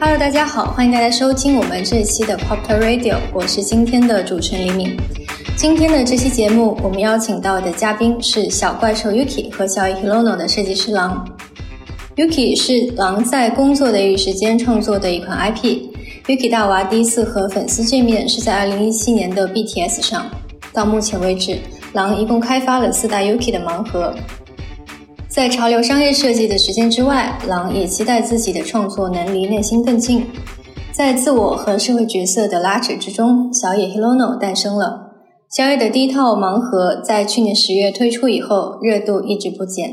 Hello，大家好，欢迎大家收听我们这一期的 Popter Radio，我是今天的主持人李敏。今天的这期节目，我们邀请到的嘉宾是小怪兽 Yuki 和小野 Hirono 的设计师狼。Yuki 是狼在工作的一时间创作的一款 IP。Yuki 大娃第一次和粉丝见面是在2017年的 BTS 上。到目前为止，狼一共开发了四代 Yuki 的盲盒。在潮流商业设计的实践之外，狼也期待自己的创作能离内心更近。在自我和社会角色的拉扯之中，小野 Hirono 诞生了。小野的第一套盲盒在去年十月推出以后，热度一直不减。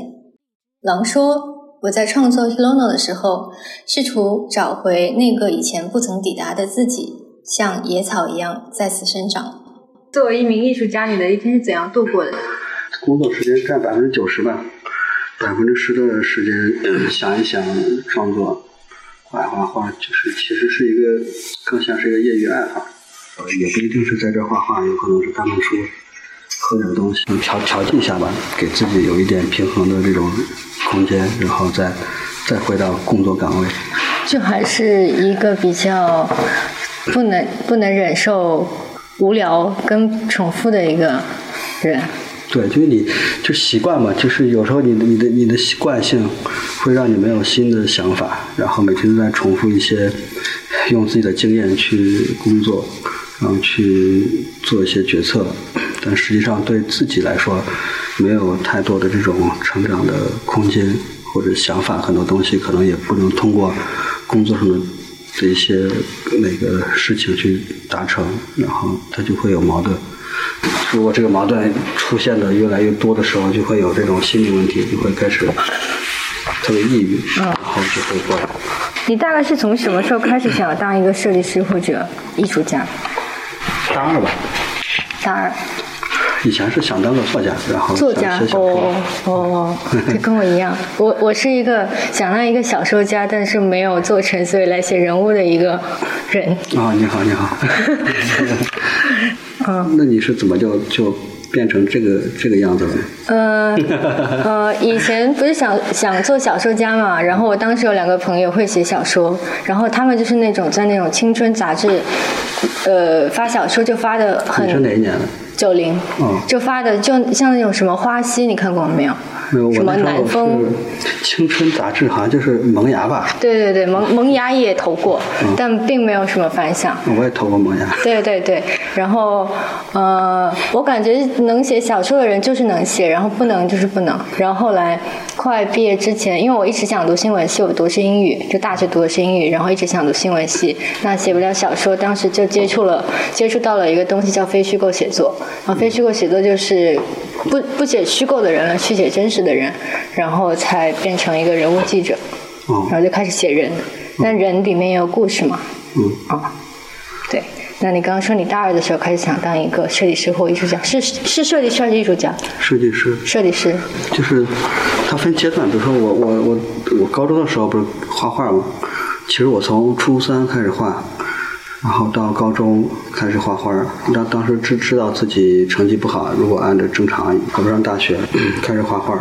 狼说：“我在创作 Hirono 的时候，试图找回那个以前不曾抵达的自己，像野草一样再次生长。”作为一名艺术家，你的一天是怎样度过的？工作时间占百分之九十吧。百分之十的时间 想一想创作，画画画，就是其实是一个更像是一个业余爱好，也不一定是在这画画，有可能是看看书，喝点东西，调调剂一下吧，给自己有一点平衡的这种空间，然后再再回到工作岗位。就还是一个比较不能不能忍受无聊跟重复的一个人。对，就是你就习惯嘛，就是有时候你的你的你的习惯性会让你没有新的想法，然后每天都在重复一些用自己的经验去工作，然后去做一些决策，但实际上对自己来说没有太多的这种成长的空间或者想法，很多东西可能也不能通过工作上的的一些那个事情去达成，然后它就会有矛盾。如果这个矛盾出现的越来越多的时候，就会有这种心理问题，就会开始特别抑郁，然后就会过来。你大概是从什么时候开始想要当一个设计师或者艺术家？大二吧。大二。以前是想当个作家，然后作家哦哦，就跟我一样。我我是一个想当一个小说家，但是没有做成，所以来写人物的一个人。啊，你好，你好。嗯，那你是怎么就就变成这个这个样子了？呃呃，以前不是想想做小说家嘛，然后我当时有两个朋友会写小说，然后他们就是那种在那种青春杂志，呃，发小说就发的很。你是哪一年的？九零。哦。就发的就像那种什么花溪，你看过没有？什么南风？青春杂志好像就是萌芽吧？对对对，萌萌芽也投过，但并没有什么反响。我也投过萌芽。对对对，然后呃，我感觉能写小说的人就是能写，然后不能就是不能。然后后来快毕业之前，因为我一直想读新闻系，我读是英语，就大学读的是英语，然后一直想读新闻系，那写不了小说，当时就接触了接触到了一个东西叫非虚构写作，然后非虚构写作就是不不写虚构的人了，去写真实。的人，然后才变成一个人物记者，然后就开始写人，那人里面也有故事嘛，嗯，啊，对，那你刚刚说你大二的时候开始想当一个设计师或艺术家，是是设计师还是艺术家？设计师，设计师，就是它分阶段，比如说我我我我高中的时候不是画画吗？其实我从初三开始画。然后到高中开始画画，当当时知知道自己成绩不好，如果按照正常考不上大学，开始画画。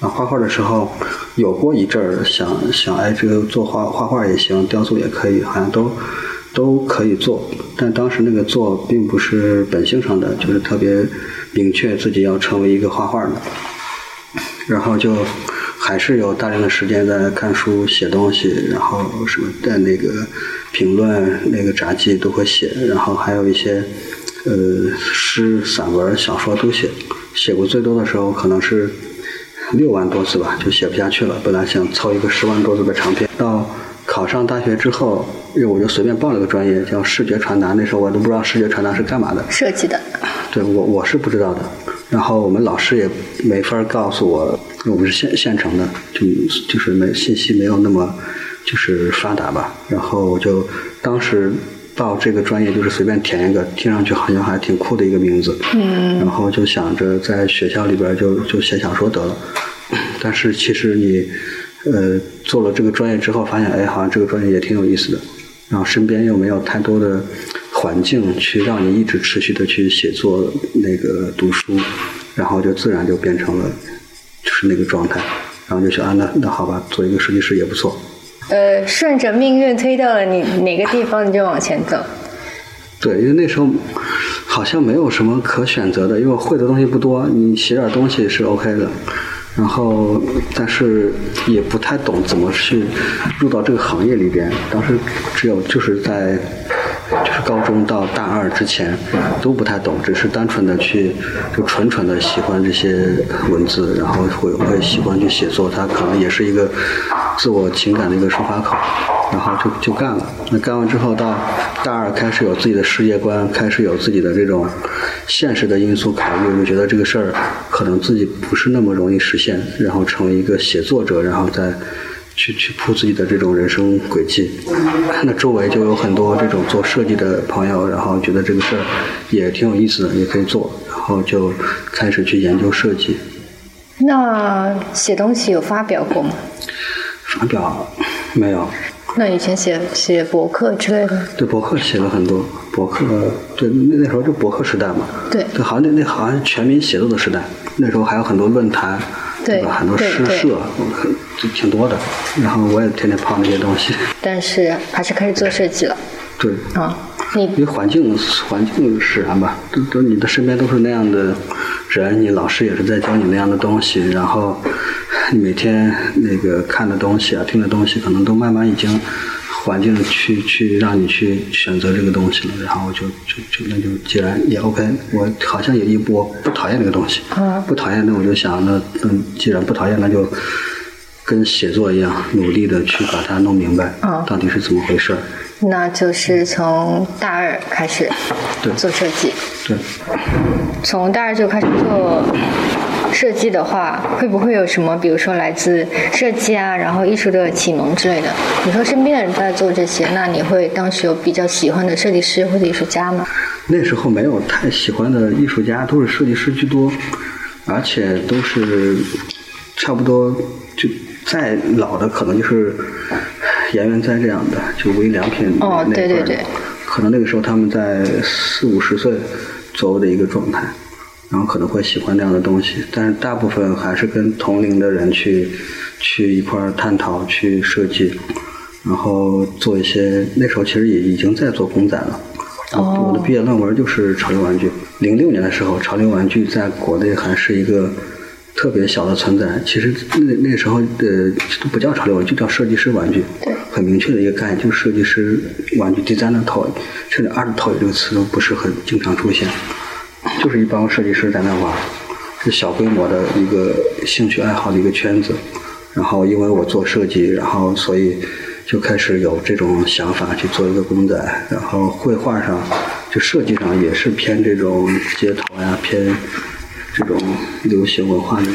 啊，画画的时候有过一阵儿想想，哎，这个做画画画也行，雕塑也可以，好像都都可以做。但当时那个做并不是本性上的，就是特别明确自己要成为一个画画的。然后就还是有大量的时间在看书、写东西，然后什么在那个。评论那个杂记都会写，然后还有一些呃诗、散文、小说都写。写过最多的时候可能是六万多字吧，就写不下去了。本来想凑一个十万多字的长篇。到考上大学之后，因为我就随便报了个专业叫视觉传达，那时候我都不知道视觉传达是干嘛的。设计的。对我我是不知道的，然后我们老师也没法告诉我，我们是县县城的，就就是没信息没有那么。就是发达吧，然后我就当时报这个专业就是随便填一个，听上去好像还挺酷的一个名字，嗯，然后就想着在学校里边就就写小说得了，但是其实你呃做了这个专业之后，发现哎好像这个专业也挺有意思的，然后身边又没有太多的环境去让你一直持续的去写作那个读书，然后就自然就变成了就是那个状态，然后就想啊那那好吧，做一个设计师也不错。呃，顺着命运推到了你哪个地方，你就往前走。对，因为那时候好像没有什么可选择的，因为我会的东西不多，你写点东西是 OK 的。然后，但是也不太懂怎么去入到这个行业里边。当时只有就是在高中到大二之前都不太懂，只是单纯的去就纯纯的喜欢这些文字，然后会会喜欢去写作。它可能也是一个自我情感的一个抒发口，然后就就干了。那干完之后到大二开始有自己的世界观，开始有自己的这种现实的因素考虑，就觉得这个事儿可能自己不是那么容易实现，然后成为一个写作者，然后再去去铺自己的这种人生轨迹。那周围就有很多这种做设计的朋友，然后觉得这个事儿也挺有意思的，也可以做，然后就开始去研究设计。那写东西有发表过吗？发表没有。那以前写写博客之类的，对博客写了很多博客，对那那时候就博客时代嘛，对，对，好像那那好像全民写作的时代，那时候还有很多论坛，对吧，很多诗社，就挺多的。然后我也天天泡那些东西。但是还是开始做设计了。对。啊，你因为环境环境使然吧，都都你的身边都是那样的人，你老师也是在教你那样的东西，然后。你每天那个看的东西啊，听的东西，可能都慢慢已经环境去去让你去选择这个东西了。然后就就就那就既然也 OK，我好像也一波不讨厌这个东西，不讨厌那我就想那那既然不讨厌，那就跟写作一样，努力的去把它弄明白，到底是怎么回事。那就是从大二开始做设计，对，从大二就开始做。设计的话，会不会有什么，比如说来自设计啊，然后艺术的启蒙之类的？你说身边的人在做这些，那你会当时有比较喜欢的设计师或者艺术家吗？那时候没有太喜欢的艺术家，都是设计师居多，而且都是差不多就再老的，可能就是颜元哉这样的，就无印良品哦，对对对，可能那个时候他们在四五十岁左右的一个状态。然后可能会喜欢这样的东西，但是大部分还是跟同龄的人去去一块儿探讨、去设计，然后做一些。那时候其实也已经在做公仔了。哦。我的毕业论文就是潮流玩具。零六年的时候，潮流玩具在国内还是一个特别小的存在。其实那那时候的都不叫潮流玩具，叫设计师玩具。对。很明确的一个概念，就是设计师玩具 （designer toy），甚至 art toy 这个词都不是很经常出现。就是一帮设计师在那玩，是小规模的一个兴趣爱好的一个圈子。然后因为我做设计，然后所以就开始有这种想法去做一个公仔。然后绘画上，就设计上也是偏这种街头呀，偏这种流行文化的。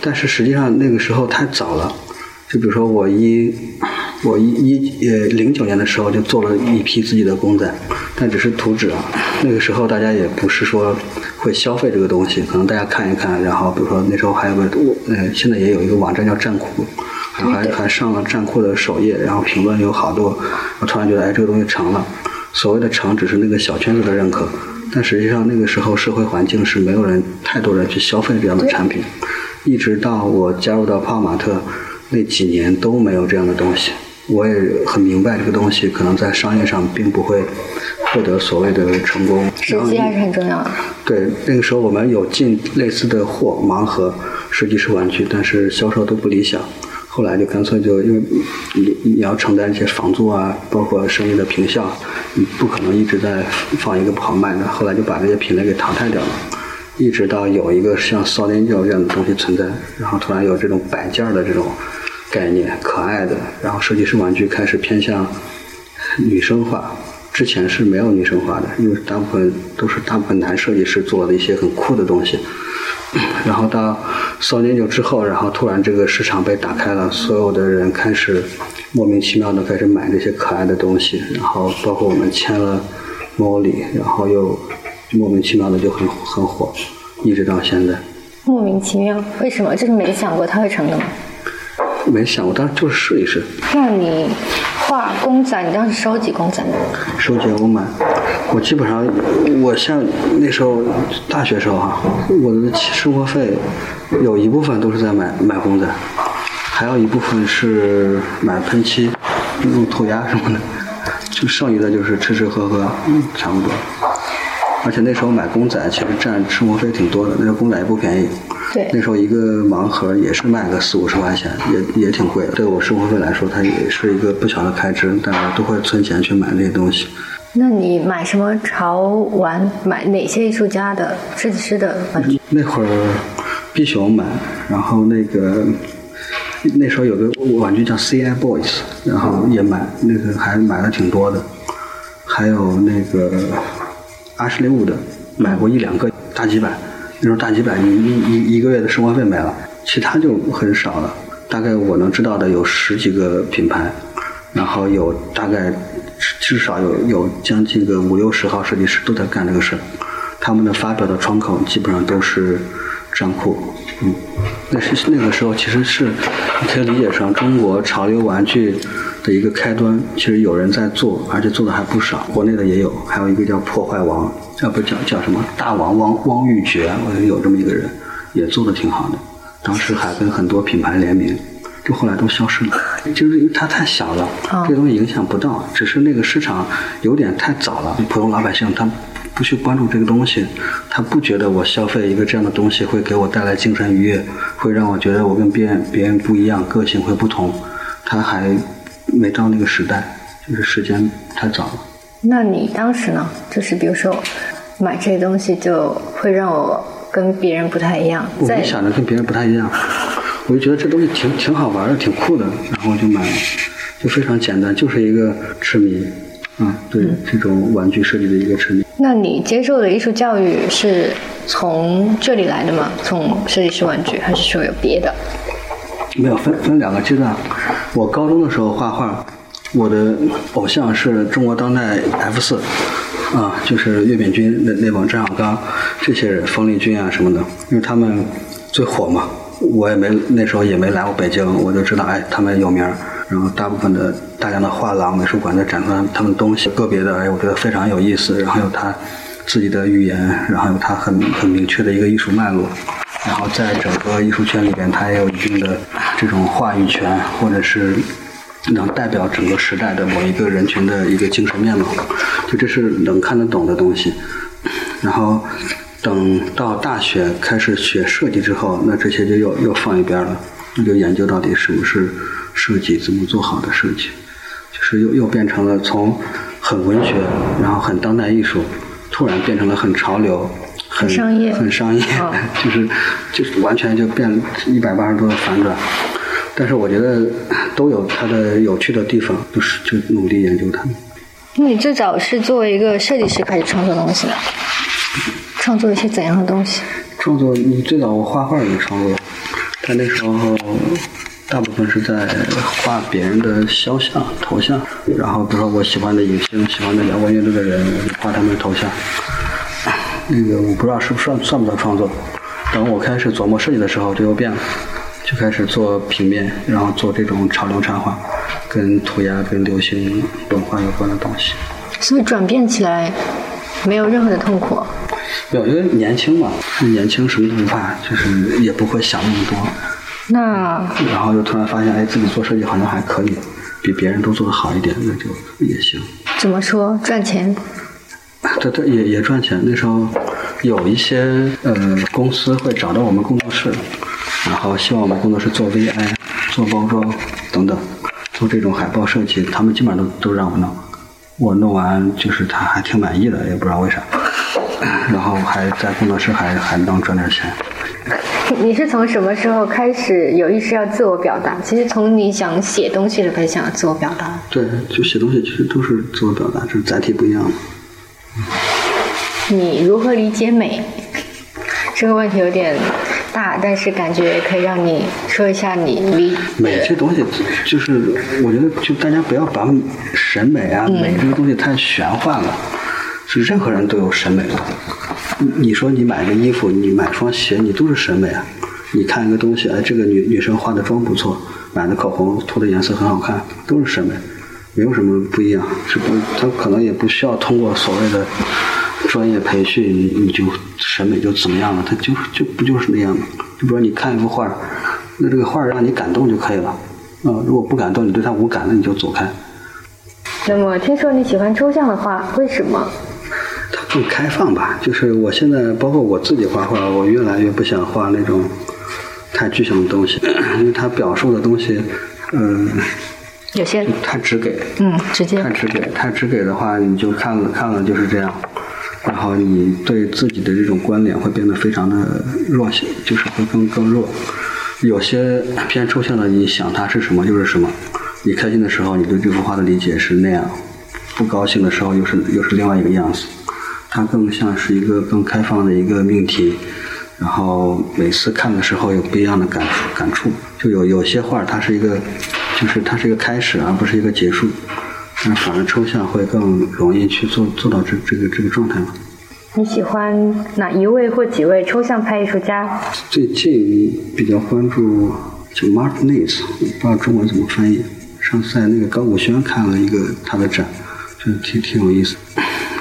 但是实际上那个时候太早了。就比如说我一我一一呃零九年的时候就做了一批自己的公仔，但只是图纸啊。那个时候大家也不是说会消费这个东西，可能大家看一看，然后比如说那时候还有个我呃现在也有一个网站叫站酷，还还上了站酷的首页，然后评论有好多。我突然觉得哎这个东西成了，所谓的成只是那个小圈子的认可，但实际上那个时候社会环境是没有人太多人去消费这样的产品，一直到我加入到泡玛特。那几年都没有这样的东西，我也很明白这个东西可能在商业上并不会获得所谓的成功。时机还是很重要的。对，那个时候我们有进类似的货，盲盒设计师玩具，但是销售都不理想。后来就干脆就因为你你要承担一些房租啊，包括生意的平效，你不可能一直在放一个不好卖的。后来就把这些品类给淘汰掉了。一直到有一个像少年教这样的东西存在，然后突然有这种摆件的这种概念，可爱的，然后设计师玩具开始偏向女生化。之前是没有女生化的，因为大部分都是大部分男设计师做的一些很酷的东西。然后到少年酒之后，然后突然这个市场被打开了，所有的人开始莫名其妙的开始买这些可爱的东西，然后包括我们签了 Molly，然后又。莫名其妙的就很很火，一直到现在。莫名其妙？为什么？就是没想过它会成的吗？没想过，当时就是试一试。那你画公仔，你当时收集公仔吗？收集我买，我基本上，我像那时候大学时候哈，我的生活费有一部分都是在买买公仔，还有一部分是买喷漆。弄涂鸦什么的，就剩余的就是吃吃喝喝，嗯差不多。而且那时候买公仔其实占生活费挺多的，那时候公仔也不便宜。对，那时候一个盲盒也是卖个四五十块钱，也也挺贵的。对我生活费来说，它也是一个不小的开支，但我都会存钱去买那些东西。那你买什么潮玩？买哪些艺术家的设计师的玩具？那会儿，必熊买，然后那个那时候有个玩具叫 CI Boys，然后也买，那个还买了挺多的。还有那个阿什利伍的，买过一两个大几百。那种大几百，一一一一个月的生活费没了，其他就很少了。大概我能知道的有十几个品牌，然后有大概至少有有将近个五六十号设计师都在干这个事。他们的发表的窗口基本上都是站库，嗯，那是那个时候其实是你可以理解成中国潮流玩具的一个开端。其实有人在做，而且做的还不少，国内的也有，还有一个叫破坏王。要不叫叫什么大王汪汪玉珏，我有这么一个人，也做的挺好的。当时还跟很多品牌联名，就后来都消失了，就是因为它太小了，这东西影响不到。只是那个市场有点太早了，普通老百姓他不去关注这个东西，他不觉得我消费一个这样的东西会给我带来精神愉悦，会让我觉得我跟别人别人不一样，个性会不同。他还没到那个时代，就是时间太早了。那你当时呢？就是比如说，买这些东西就会让我跟别人不太一样。我没想着跟别人不太一样，我就觉得这东西挺挺好玩的，挺酷的，然后就买了，就非常简单，就是一个痴迷，啊，对这种玩具设计的一个痴迷。那你接受的艺术教育是从这里来的吗？从设计师玩具，还是说有别的？没有，分分两个阶段。我高中的时候画画。我的偶像是中国当代 F 四，啊，就是岳炳军那那帮张小刚这些人，冯立军啊什么的，因为他们最火嘛。我也没那时候也没来过北京，我就知道哎他们有名然后大部分的大量的画廊、美术馆在展出他们东西，个别的哎我觉得非常有意思，然后有他自己的语言，然后有他很很明确的一个艺术脉络，然后在整个艺术圈里边，他也有一定的这种话语权，或者是。能代表整个时代的某一个人群的一个精神面貌，就这是能看得懂的东西。然后等到大学开始学设计之后，那这些就又又放一边了，那就研究到底什么是设计，怎么做好的设计，就是又又变成了从很文学，然后很当代艺术，突然变成了很潮流，很商业，很商业，就是就是完全就变一百八十度的反转。但是我觉得都有它的有趣的地方，就是就努力研究它们。那你最早是作为一个设计师开始创作东西的？创作一些怎样的东西？创作你最早我画画也创作，但那时候大部分是在画别人的肖像、头像，然后比如说我喜欢的影星、喜欢的摇滚乐队的人，我就画他们的头像。那个我不知道是不是算算不算创作。等我开始琢磨设计的时候，就又变了。就开始做平面，然后做这种潮流插画，跟涂鸦、跟流行文化有关的东西。所以转变起来没有任何的痛苦。没有，因为年轻嘛，年轻什么都不怕，就是也不会想那么多。那然后就突然发现，哎，自己做设计好像还可以，比别人都做的好一点，那就也行。怎么说赚钱？对对，也也赚钱。那时候有一些呃公司会找到我们工作室。然后希望我们工作室做 VI、做包装等等，做这种海报设计，他们基本上都都让我弄。我弄完就是他还挺满意的，也不知道为啥。然后还在工作室还还能赚点钱。你是从什么时候开始有意识要自我表达？其实从你想写东西的开始想要自我表达。对，就写东西其实都是自我表达，就是载体不一样。你如何理解美？这个问题有点。大，但是感觉可以让你说一下你理美这东西，就是我觉得就大家不要把审美啊美这个东西太玄幻了，是任何人都有审美的。你说你买个衣服，你买双鞋，你都是审美啊。你看一个东西，哎，这个女女生化的妆不错，买的口红涂的颜色很好看，都是审美，没有什么不一样。是不，他可能也不需要通过所谓的。专业培训，你你就审美就怎么样了？他就就不就是那样吗？就比如说你看一幅画，那这个画让你感动就可以了，呃，如果不感动，你对它无感，那你就走开。那么听说你喜欢抽象的画，为什么？它更开放吧。就是我现在包括我自己画画，我越来越不想画那种太具象的东西，因为它表述的东西，嗯、有些太直给。嗯，直接太直给，太直给的话，你就看了看了就是这样，然后你对自己的这种观点会变得非常的弱小，就是会更更弱。有些偏抽象的，你想它是什么就是什么。你开心的时候，你对这幅画的理解是那样；不高兴的时候，又是又是另外一个样子。它更像是一个更开放的一个命题，然后每次看的时候有不一样的感触感触。就有有些画，它是一个，就是它是一个开始，而不是一个结束。但反而抽象会更容易去做做到这这个这个状态嘛。你喜欢哪一位或几位抽象派艺术家？最近比较关注就 Mark Nates，不知道中文怎么翻译。上次在那个高古轩看了一个他的展，就挺挺有意思。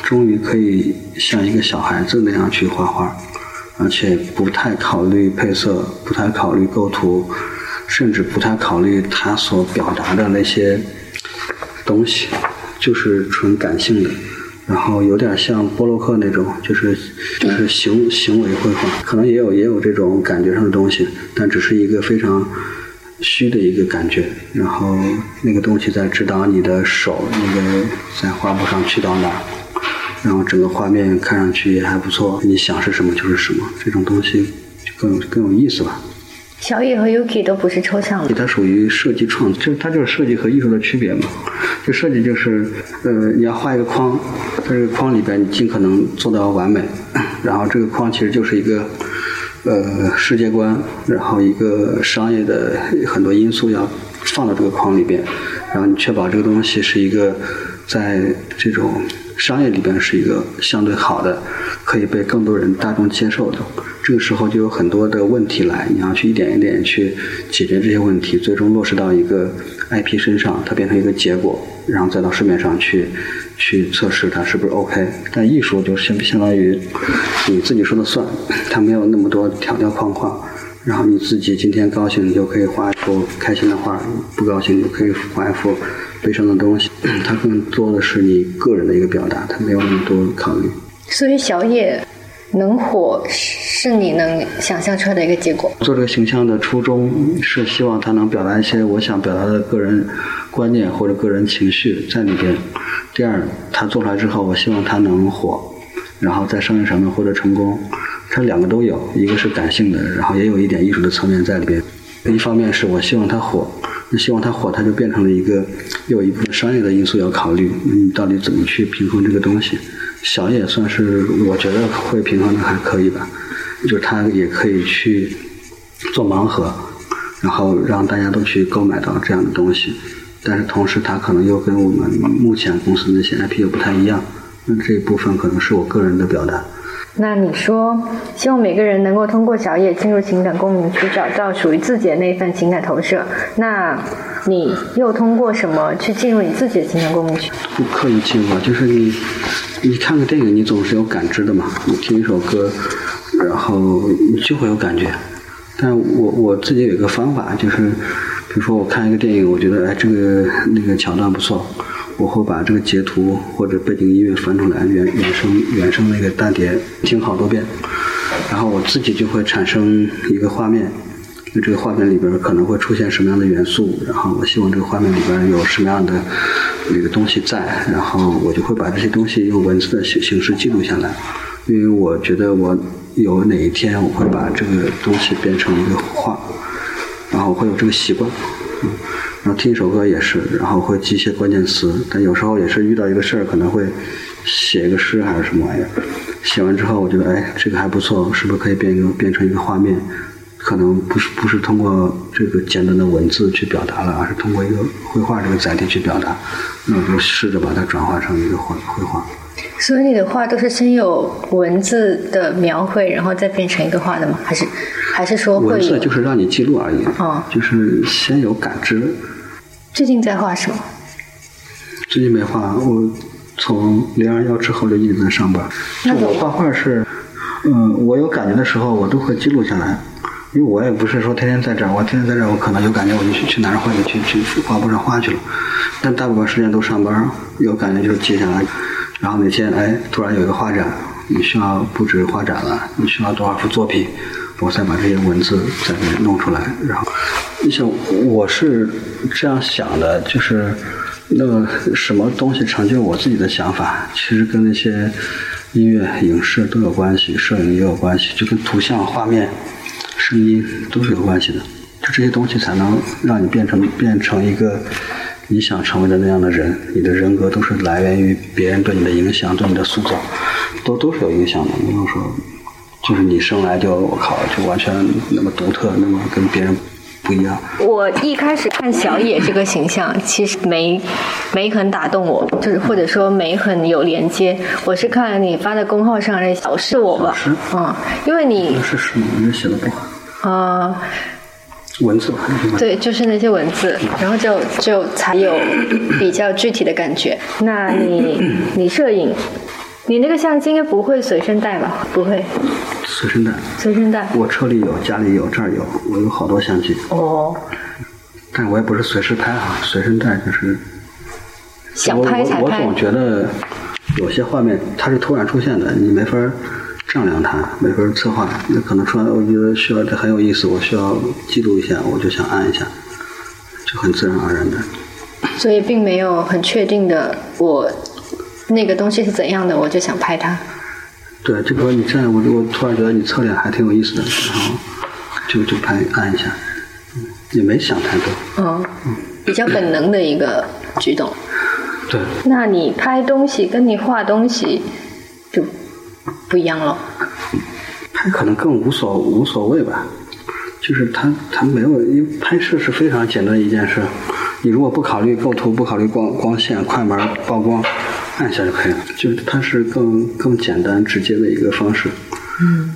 终于可以像一个小孩子那样去画画，而且不太考虑配色，不太考虑构图，甚至不太考虑他所表达的那些东西，就是纯感性的。然后有点像波洛克那种，就是就是行行为绘画，可能也有也有这种感觉上的东西，但只是一个非常虚的一个感觉。然后那个东西在指导你的手，那个在画布上去到哪，然后整个画面看上去也还不错。你想是什么就是什么，这种东西就更有更有意思吧。小野和 Yuki 都不是抽象的，它属于设计创作，就它就是设计和艺术的区别嘛。就设计就是，呃，你要画一个框，在这个框里边你尽可能做到完美，然后这个框其实就是一个，呃，世界观，然后一个商业的很多因素要放到这个框里边，然后你确保这个东西是一个在这种商业里边是一个相对好的，可以被更多人大众接受的。这个时候就有很多的问题来，你要去一点一点去解决这些问题，最终落实到一个 IP 身上，它变成一个结果，然后再到市面上去去测试它是不是 OK。但艺术就相相当于你自己说了算，它没有那么多条条框框。然后你自己今天高兴，你就可以画一幅开心的画；不高兴，就可以画一幅悲伤的东西。它更多的是你个人的一个表达，它没有那么多考虑。所以小野能火是你能想象出来的一个结果。做这个形象的初衷是希望他能表达一些我想表达的个人观念或者个人情绪在里边。第二，他做出来之后，我希望他能火，然后在商业上面获得成功。它两个都有，一个是感性的，然后也有一点艺术的层面在里边。一方面是我希望它火，那希望它火，它就变成了一个有一部分商业的因素要考虑。你到底怎么去平衡这个东西？小野算是我觉得会平衡的还可以吧，就是它也可以去做盲盒，然后让大家都去购买到这样的东西。但是同时，它可能又跟我们目前公司那些 IP 又不太一样。那这一部分可能是我个人的表达。那你说，希望每个人能够通过小野进入情感共鸣区，找到属于自己的那份情感投射。那你又通过什么去进入你自己的情感共鸣区？不刻意进入，就是你，你看个电影，你总是有感知的嘛。你听一首歌，然后你就会有感觉。但我我自己有一个方法，就是比如说我看一个电影，我觉得哎这个那个桥段不错。我会把这个截图或者背景音乐翻出来，原原声原声那个大碟听好多遍，然后我自己就会产生一个画面，就这个画面里边可能会出现什么样的元素，然后我希望这个画面里边有什么样的那个东西在，然后我就会把这些东西用文字的形形式记录下来，因为我觉得我有哪一天我会把这个东西变成一个画，然后会有这个习惯，嗯。然后听一首歌也是，然后会记一些关键词，但有时候也是遇到一个事儿，可能会写一个诗还是什么玩意儿。写完之后，我觉得哎，这个还不错，是不是可以变一个变成一个画面？可能不是不是通过这个简短的文字去表达了，而是通过一个绘画这个载体去表达。那我就试着把它转化成一个绘绘画。所以你的画都是先有文字的描绘，然后再变成一个画的吗？还是还是说会文字就是让你记录而已。哦，就是先有感知。最近在画什么？最近没画，我从零二幺之后就一直在上班。那我画画是，嗯，我有感觉的时候，我都会记录下来。因为我也不是说天天在这儿，我天天在这儿，我可能有感觉我就去去拿着画笔去去画布上画去了。但大部分时间都上班，有感觉就是接下来，然后哪天哎突然有一个画展，你需要布置画展了，你需要多少幅作品，我再把这些文字再给弄出来。然后，你想我是这样想的，就是那个什么东西成就我自己的想法，其实跟那些音乐、影视都有关系，摄影也有关系，就跟图像、画面。声音都是有关系的，就这些东西才能让你变成变成一个你想成为的那样的人。你的人格都是来源于别人对你的影响，对你的塑造，都都是有影响的。没有说就是你生来就我靠，就完全那么独特，那么跟别人不一样。我一开始看小野这个形象，其实没没很打动我，就是或者说没很有连接。我是看你发在公号上那小是我吧，嗯，因为你是是吗？你写的不好。啊，文字吧 对，就是那些文字，然后就就才有比较具体的感觉。那你 你摄影，你那个相机应该不会随身带吧？不会，随身带，随身带。我车里有，家里有，这儿有，我有好多相机。哦，但我也不是随时拍啊，随身带就是想拍才拍。我总觉得有些画面它是突然出现的，你没法。丈量它，每份策划，那可能出来，我觉得需要这很有意思，我需要记录一下，我就想按一下，就很自然而然的。所以并没有很确定的，我那个东西是怎样的，我就想拍它。对，这个你这样，我我突然觉得你侧脸还挺有意思的，然后就就拍按一下，也没想太多。嗯，比较本能的一个举动。对。那你拍东西跟你画东西就。不一样了，拍可能更无所无所谓吧，就是他他没有，因为拍摄是非常简单的一件事，你如果不考虑构图，不考虑光光线、快门、曝光，按下就可以了，就是它是更更简单直接的一个方式。嗯，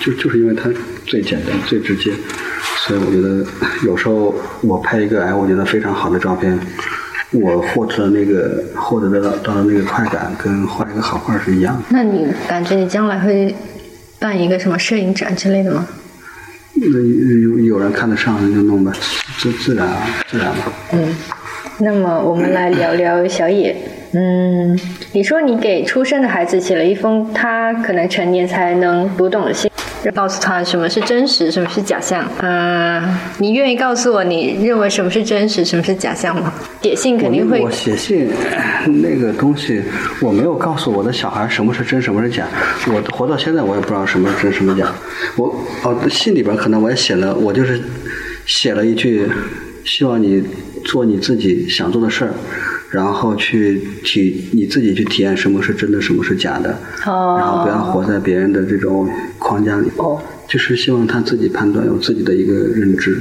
就就是因为它最简单最直接，所以我觉得有时候我拍一个哎，我觉得非常好的照片。我获得的那个获得的到的那个快感，跟画一个好画是一样的。那你感觉你将来会办一个什么摄影展之类的吗？那有有人看得上，那就弄呗，自自然啊自然吧。嗯，那么我们来聊聊小野。嗯，你说你给出生的孩子写了一封他可能成年才能读懂的信。告诉他什么是真实，什么是假象。嗯，你愿意告诉我你认为什么是真实，什么是假象吗？写信肯定会。我写信那个东西，我没有告诉我的小孩什么是真，什么是假。我活到现在，我也不知道什么是真，什么假。我哦，信里边可能我也写了，我就是写了一句，希望你做你自己想做的事儿。然后去体你自己去体验什么是真的，什么是假的，然后不要活在别人的这种框架里。哦，就是希望他自己判断，有自己的一个认知，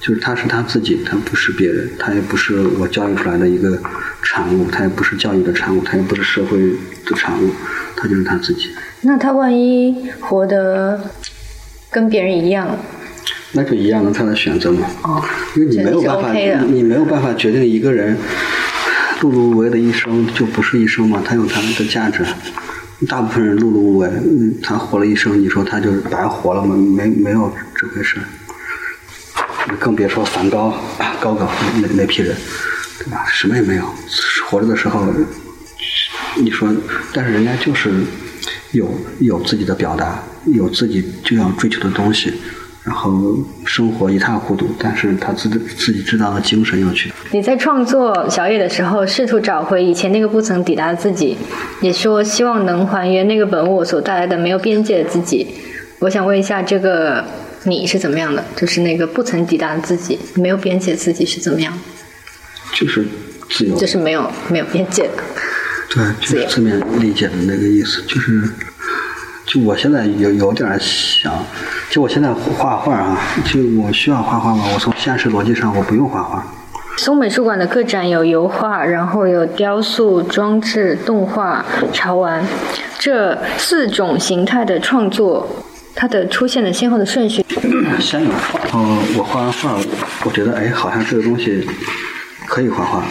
就是他是他自己，他不是别人，他也不是我教育出来的一个产物，他也不是教育的产物，他也不是社会的产物，他就是他自己。那他万一活得跟别人一样，那就一样的，他的选择嘛。哦，因为你没有办法，你没有办法决定一个人。碌碌无为的一生就不是一生嘛？他有他的价值。大部分人碌碌无为，嗯，他活了一生，你说他就是白活了吗？没没有这回事。更别说梵高、高高那那批人，对吧？什么也没有，活着的时候，你说，但是人家就是有有自己的表达，有自己就要追求的东西。然后生活一塌糊涂，但是他自自己知道的精神要去。你在创作小野的时候，试图找回以前那个不曾抵达的自己，也说希望能还原那个本我所带来的没有边界的自己。我想问一下，这个你是怎么样的？就是那个不曾抵达的自己，没有边界的自己是怎么样？就是自由。就是没有没有边界的。对，就是字面理解的那个意思，就是。就我现在有有点想，就我现在画画啊，就我需要画画吗？我从现实逻辑上，我不用画画。松美术馆的个展有油画，然后有雕塑、装置、动画、潮玩，这四种形态的创作，它的出现的先后的顺序。先有画，嗯，我画完画，我觉得哎，好像这个东西可以画画，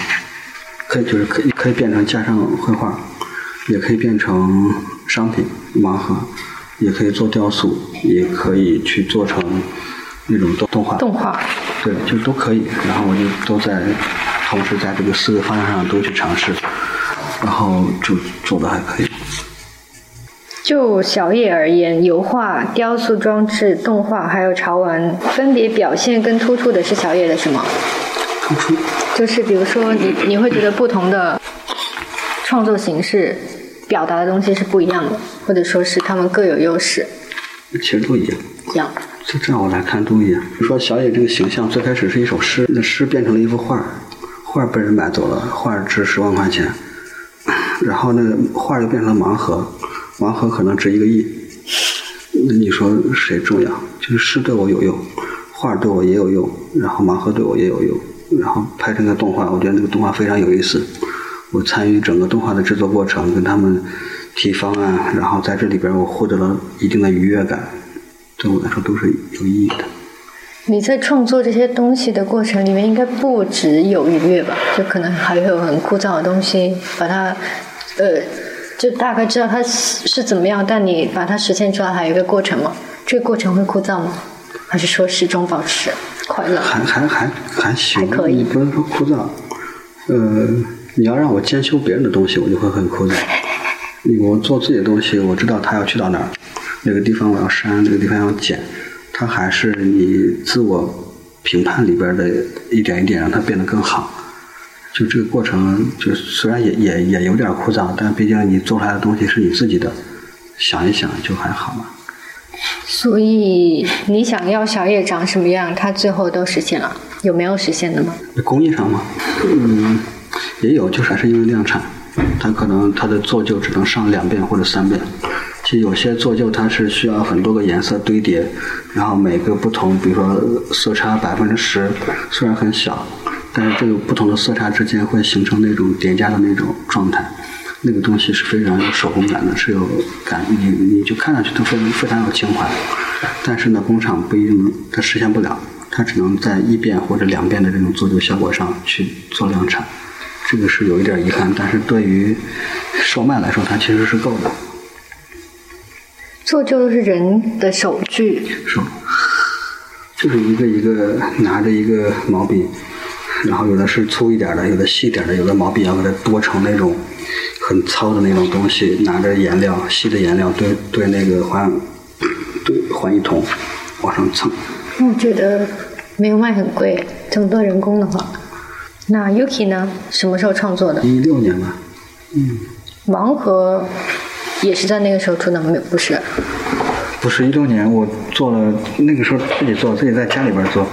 可以就是可以可以变成加上绘画，也可以变成。商品盲盒，也可以做雕塑，也可以去做成那种动动画。动画。对，就都可以。然后我就都在同时在这个四个方向上都去尝试，然后就做的还可以。就小野而言，油画、雕塑、装置、动画还有潮玩，分别表现更突出的是小野的什么？突出。就是比如说，你你会觉得不同的创作形式表达的东西是不一样的，或者说是他们各有优势。其实都一样。一样。就这样我来看都一样。比如说小野这个形象最开始是一首诗，那诗变成了一幅画，画被人买走了，画值十万块钱，然后那个画又变成了盲盒。盲盒可能值一个亿，那你说谁重要？就是诗对我有用，画对我也有用，然后盲盒对我也有用，然后拍成个动画，我觉得那个动画非常有意思。我参与整个动画的制作过程，跟他们提方案，然后在这里边我获得了一定的愉悦感，对我来说都是有意义的。你在创作这些东西的过程里面，应该不只有愉悦吧？就可能还有很枯燥的东西，把它，呃。就大概知道它是怎么样，但你把它实现出来还有一个过程吗？这个过程会枯燥吗？还是说始终保持快乐？还还还还行，还可以，不能说枯燥。呃，你要让我兼修别人的东西，我就会很枯燥。我做自己的东西，我知道它要去到哪儿，哪个地方我要删，哪个地方要剪，它还是你自我评判里边的一点一点，让它变得更好。就这个过程，就虽然也也也有点枯燥，但毕竟你做出来的东西是你自己的，想一想就还好嘛。所以你想要小叶长什么样，它最后都实现了，有没有实现的吗？工艺上吗？嗯，也有，就是还是因为量产，它可能它的做旧只能上两遍或者三遍。其实有些做旧它是需要很多个颜色堆叠，然后每个不同，比如说色差百分之十，虽然很小。但是这个不同的色差之间会形成那种叠加的那种状态，那个东西是非常有手工感的，是有感，你你就看上去都非常非常有情怀。但是呢，工厂不一定它实现不了，它只能在一遍或者两遍的这种做旧效果上去做量产，这个是有一点遗憾。但是对于售卖来说，它其实是够的。做旧都是人的手具，手，就是一个一个拿着一个毛笔。然后有的是粗一点的，有的细一点的，有的毛笔要给它剁成那种很糙的那种东西，拿着颜料，细的颜料对对那个环对环一桶往上蹭。我觉得没有卖很贵，这么多人工的话。那 Yuki 呢？什么时候创作的？一六年吧。嗯。盲盒也是在那个时候出的，没不是？不是一六年，我做了那个时候自己做，自己在家里边做。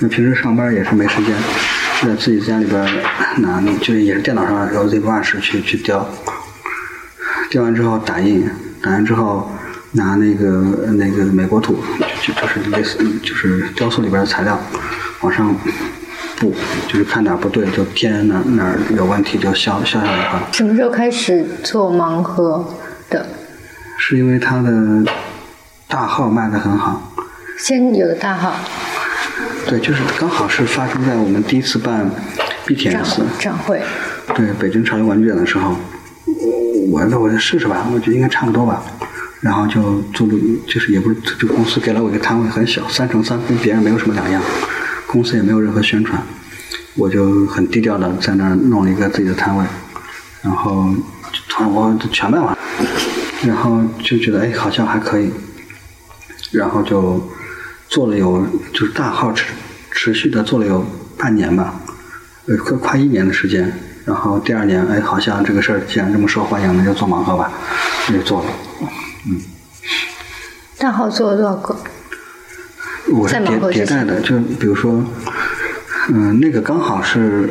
那平时上班也是没时间。在自己家里边拿，就是也是电脑上用 Z Brush 去去雕，雕完之后打印，打印之后拿那个那个美国土，就就是类似就是雕塑里边的材料往上布，就是看哪不对就添哪哪有问题就消消下来的话。什么时候开始做盲盒的？是因为它的大号卖的很好。先有的大号。对，就是刚好是发生在我们第一次办 BTS 展会，对北京潮流玩具展的时候，我那我就试试吧，我觉得应该差不多吧，然后就租了，就是也不是这个公司给了我一个摊位，很小，三乘三，跟别人没有什么两样，公司也没有任何宣传，我就很低调的在那儿弄了一个自己的摊位，然后突然我全卖完，然后就觉得哎好像还可以，然后就。做了有就是大号持持续的做了有半年吧，呃快快一年的时间，然后第二年哎好像这个事儿既然这么受欢迎，那就做盲盒吧，那就做了，嗯。大号做了多少个？我是迭迭代的，就比如说，嗯，那个刚好是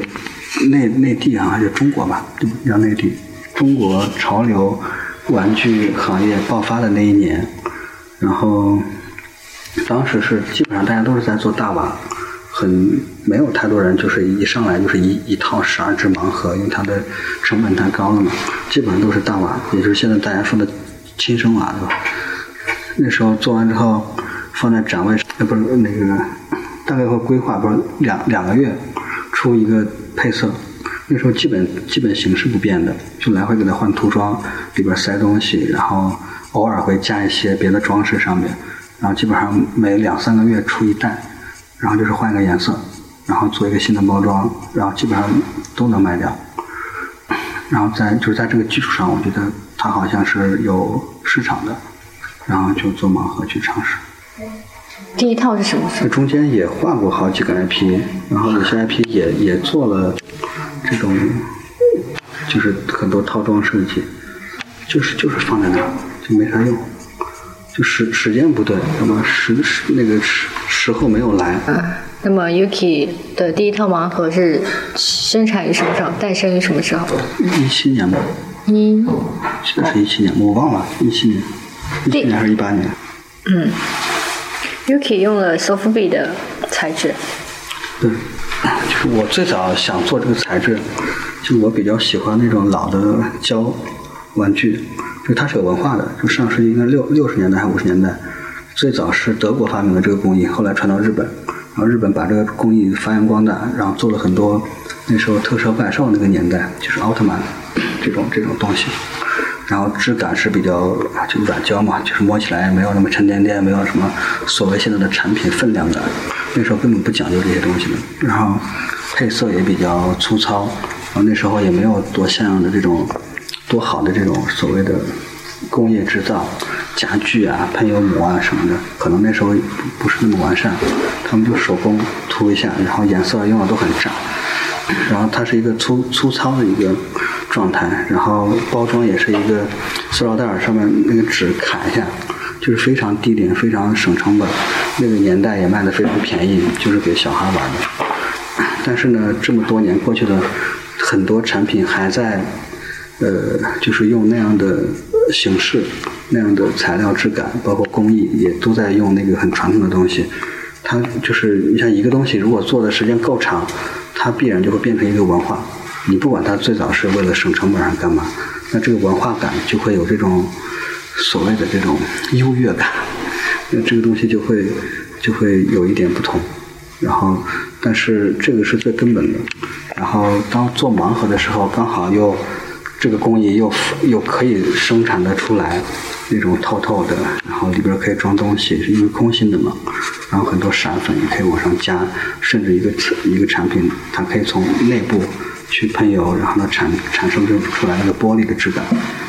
内内地啊，就中国吧，叫内地，中国潮流玩具行业爆发的那一年，然后。当时是基本上大家都是在做大娃，很没有太多人就是一上来就是一一套十二只盲盒，因为它的成本太高了嘛。基本上都是大娃，也就是现在大家说的亲生娃，对吧？那时候做完之后放在展位上，呃，不是那个，大概会规划，不是两两个月出一个配色。那时候基本基本形式不变的，就来回给它换涂装，里边塞东西，然后偶尔会加一些别的装饰上面。然后基本上每两三个月出一代，然后就是换一个颜色，然后做一个新的包装，然后基本上都能卖掉。然后在就是在这个基础上，我觉得它好像是有市场的，然后就做盲盒去尝试。第一套是什么？时候中间也换过好几个 IP，然后有些 IP 也也做了这种，就是很多套装设计，就是就是放在那儿就没啥用，就时时间不对，那么时时那个时时候没有来。啊那么 Yuki 的第一套盲盒是生产于什么时候？诞生于什么时候？一七年吧，一，记得是一七年，我忘了，一七年，一七年还是一八年？嗯，Yuki 用了 Sofab 的材质。对，就是我最早想做这个材质，就我比较喜欢那种老的胶玩具，就它是有文化的，就上世纪应该六六十年代还是五十年代，最早是德国发明的这个工艺，后来传到日本。然后日本把这个工艺发扬光大，然后做了很多那时候特摄怪兽那个年代，就是奥特曼这种这种东西。然后质感是比较就软胶嘛，就是摸起来没有那么沉甸甸，没有什么所谓现在的产品分量感。那时候根本不讲究这些东西的。然后配色也比较粗糙，然后那时候也没有多像样的这种多好的这种所谓的工业制造。家具啊，喷油膜啊什么的，可能那时候不是那么完善，他们就手工涂一下，然后颜色用的都很炸，然后它是一个粗粗糙的一个状态，然后包装也是一个塑料袋上面那个纸砍一下，就是非常低廉，非常省成本，那个年代也卖的非常便宜，就是给小孩玩的。但是呢，这么多年过去了，很多产品还在，呃，就是用那样的形式。那样的材料质感，包括工艺，也都在用那个很传统的东西。它就是你像一个东西，如果做的时间够长，它必然就会变成一个文化。你不管它最早是为了省成本还是干嘛，那这个文化感就会有这种所谓的这种优越感。那这个东西就会就会有一点不同。然后，但是这个是最根本的。然后当做盲盒的时候，刚好又这个工艺又又可以生产得出来。那种透透的，然后里边可以装东西，是因为空心的嘛。然后很多闪粉也可以往上加，甚至一个一个产品，它可以从内部去喷油，然后呢产产生就出来那个玻璃的质感。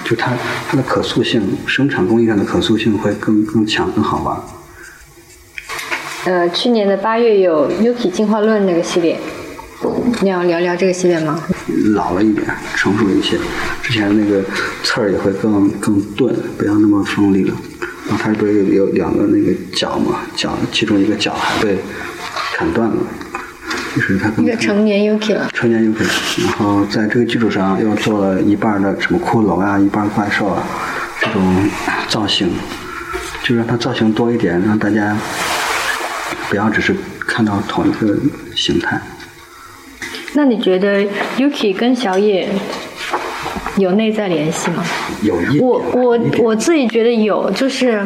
就它它的可塑性，生产工艺上的可塑性会更更强，更好玩。呃，去年的八月有 Yuki 进化论那个系列，你要聊聊这个系列吗？老了一点，成熟一些。之前那个刺儿也会更更钝，不要那么锋利了。然后它不是有有两个那个角嘛？角其中一个角还被砍断了，就是它。一个成年 Yuki 了。成年 Yuki，然后在这个基础上又做了一半的什么骷髅啊，一半怪兽啊，这种造型，就让它造型多一点，让大家不要只是看到同一个形态。那你觉得 Yuki 跟小野有内在联系吗？有。我我我自己觉得有，就是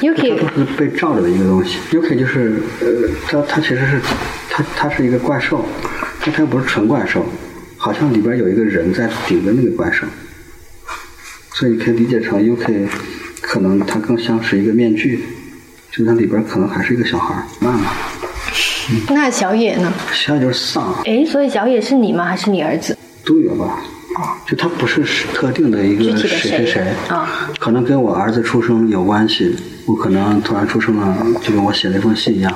Yuki 都是被罩着的一个东西。Yuki 就是呃，它它其实是它它是一个怪兽，但它又不是纯怪兽，好像里边有一个人在顶着那个怪兽，所以你可以理解成 Yuki 可能它更像是一个面具，就它里边可能还是一个小孩儿。慢了。那小野呢？小野就是丧。哎，所以小野是你吗？还是你儿子？都有吧。就他不是特定的一个谁谁谁啊，可能跟我儿子出生有关系。我可能突然出生了，就跟我写了一封信一样，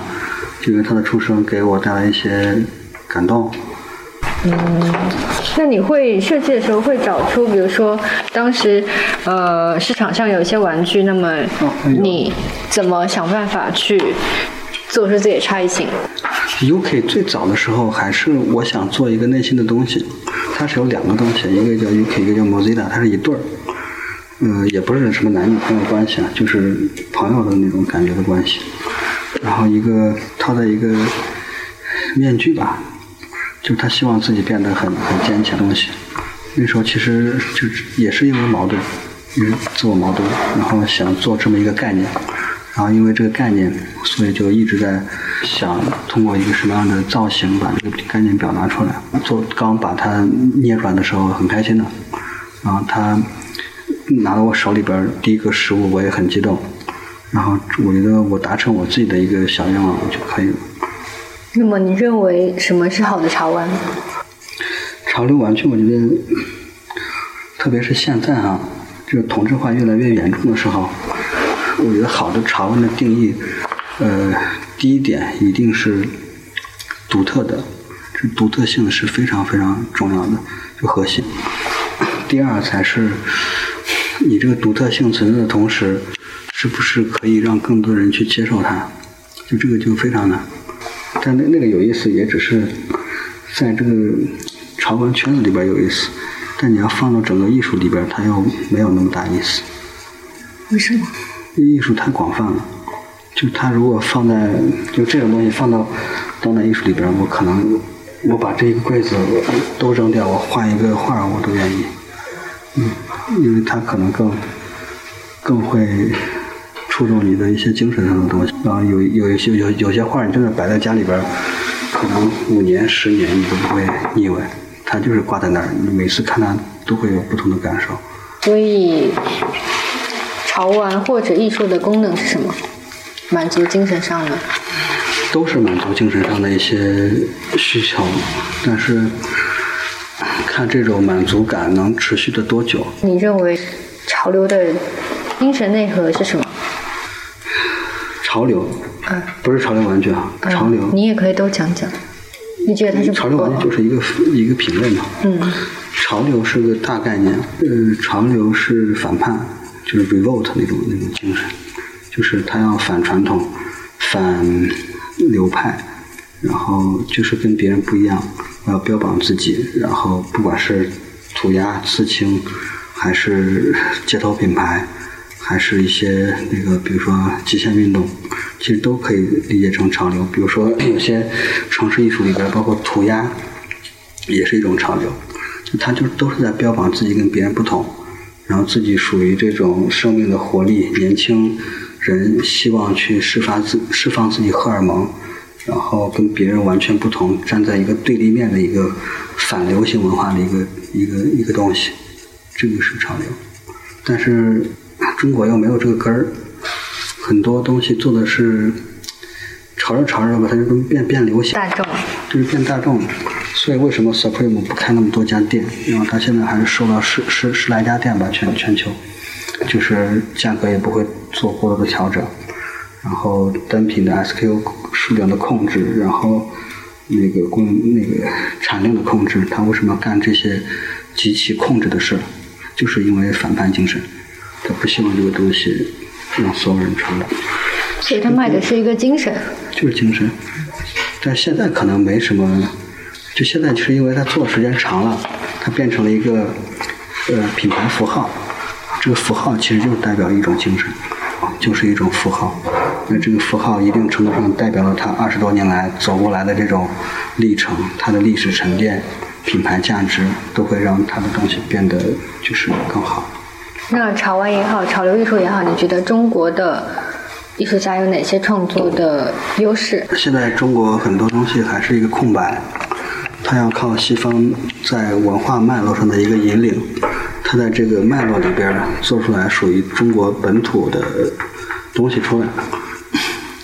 就因为他的出生给我带来一些感动。嗯，那你会设计的时候会找出，比如说当时呃市场上有一些玩具，那么你怎么想办法去？做出自己的差异性。UK 最早的时候还是我想做一个内心的东西，它是有两个东西，一个叫 UK，一个叫 Mozilla，它是一对儿，嗯，也不是什么男女朋友关系啊，就是朋友的那种感觉的关系。然后一个套在一个面具吧，就他希望自己变得很很坚强的东西。那时候其实就也是因为矛盾，因为自我矛盾，然后想做这么一个概念。然后因为这个概念，所以就一直在想通过一个什么样的造型把这个概念表达出来。做刚把它捏出来的时候很开心的，然后他拿到我手里边第一个实物我也很激动，然后我觉得我达成我自己的一个小愿望就可以了。那么你认为什么是好的潮玩？潮流玩具，我觉得，特别是现在啊，这个同质化越来越严重的时候，我觉得好的潮玩的定义，呃，第一点一定是独特的，这独特性是非常非常重要的，就核心。第二才是你这个独特性存在的同时，是不是可以让更多人去接受它？就这个就非常难。但那那个有意思，也只是在这个。潮玩圈子里边有意思，但你要放到整个艺术里边，它又没有那么大意思。为什么？艺术太广泛了，就它如果放在就这种东西放到当代艺术里边，我可能我把这一个柜子都扔掉，我画一个画我都愿意。嗯，因为它可能更更会触动你的一些精神上的东西。然后有有一些有有些画，你真的摆在家里边，可能五年十年你都不会腻歪。它就是挂在那儿，你每次看它都会有不同的感受。所以，潮玩或者艺术的功能是什么？满足精神上的？都是满足精神上的一些需求，但是看这种满足感能持续的多久？你认为潮流的精神内核是什么？潮流？嗯，不是潮流玩具啊，潮流。你也可以都讲讲。你觉得它是潮流玩具就是一个一个品类嘛？嗯。潮流是个大概念，呃，潮流是反叛，就是 revolt 那种那种精神，就是他要反传统，反流派，然后就是跟别人不一样，要标榜自己，然后不管是涂鸦、刺青，还是街头品牌。还是一些那个，比如说极限运动，其实都可以理解成潮流。比如说有些城市艺术里边，包括涂鸦，也是一种潮流。它就都是在标榜自己跟别人不同，然后自己属于这种生命的活力，年轻人希望去释放自释放自己荷尔蒙，然后跟别人完全不同，站在一个对立面的一个反流行文化的一个一个一个东西，这个是潮流。但是。中国又没有这个根儿，很多东西做的是炒着炒着吧，它就变变流行，大众，就是变大众。所以为什么 Supreme 不开那么多家店？因为它现在还是收到十十十来家店吧，全全球，就是价格也不会做过多的调整，然后单品的 SKU 数量的控制，然后那个供那个产量的控制，它为什么要干这些极其控制的事？就是因为反叛精神。他不希望这个东西让所有人传播，所以他卖的是一个精神，就是精神。但现在可能没什么，就现在是因为他做时间长了，它变成了一个呃品牌符号。这个符号其实就是代表一种精神，就是一种符号。那这个符号一定程度上代表了他二十多年来走过来的这种历程，它的历史沉淀、品牌价值，都会让他的东西变得就是更好。那潮玩也好，潮流艺术也好，你觉得中国的艺术家有哪些创作的优势？现在中国很多东西还是一个空白，它要靠西方在文化脉络上的一个引领，它在这个脉络里边做出来属于中国本土的东西出来。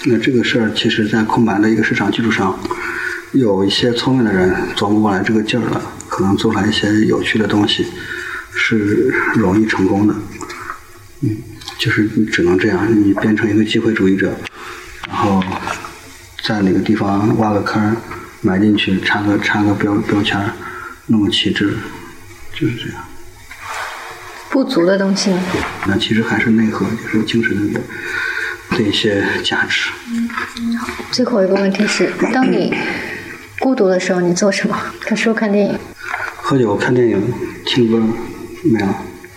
那这个事儿其实，在空白的一个市场基础上，有一些聪明的人琢磨过来这个劲儿了，可能做出来一些有趣的东西。是容易成功的，嗯，就是你只能这样，你变成一个机会主义者，然后在哪个地方挖个坑，埋进去，插个插个标标签，弄个旗帜，就是这样。不足的东西。那其实还是内核，就是精神的的一些价值。嗯，最后一个问题是，当你孤独的时候，你做什么？看书、看电影。喝酒、看电影、听歌。没有，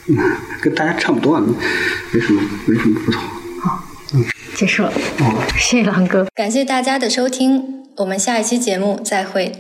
嗯，跟大家差不多，没什么，没什么不同。好，嗯，结束了。哦，谢谢狼哥，感谢大家的收听，我们下一期节目再会。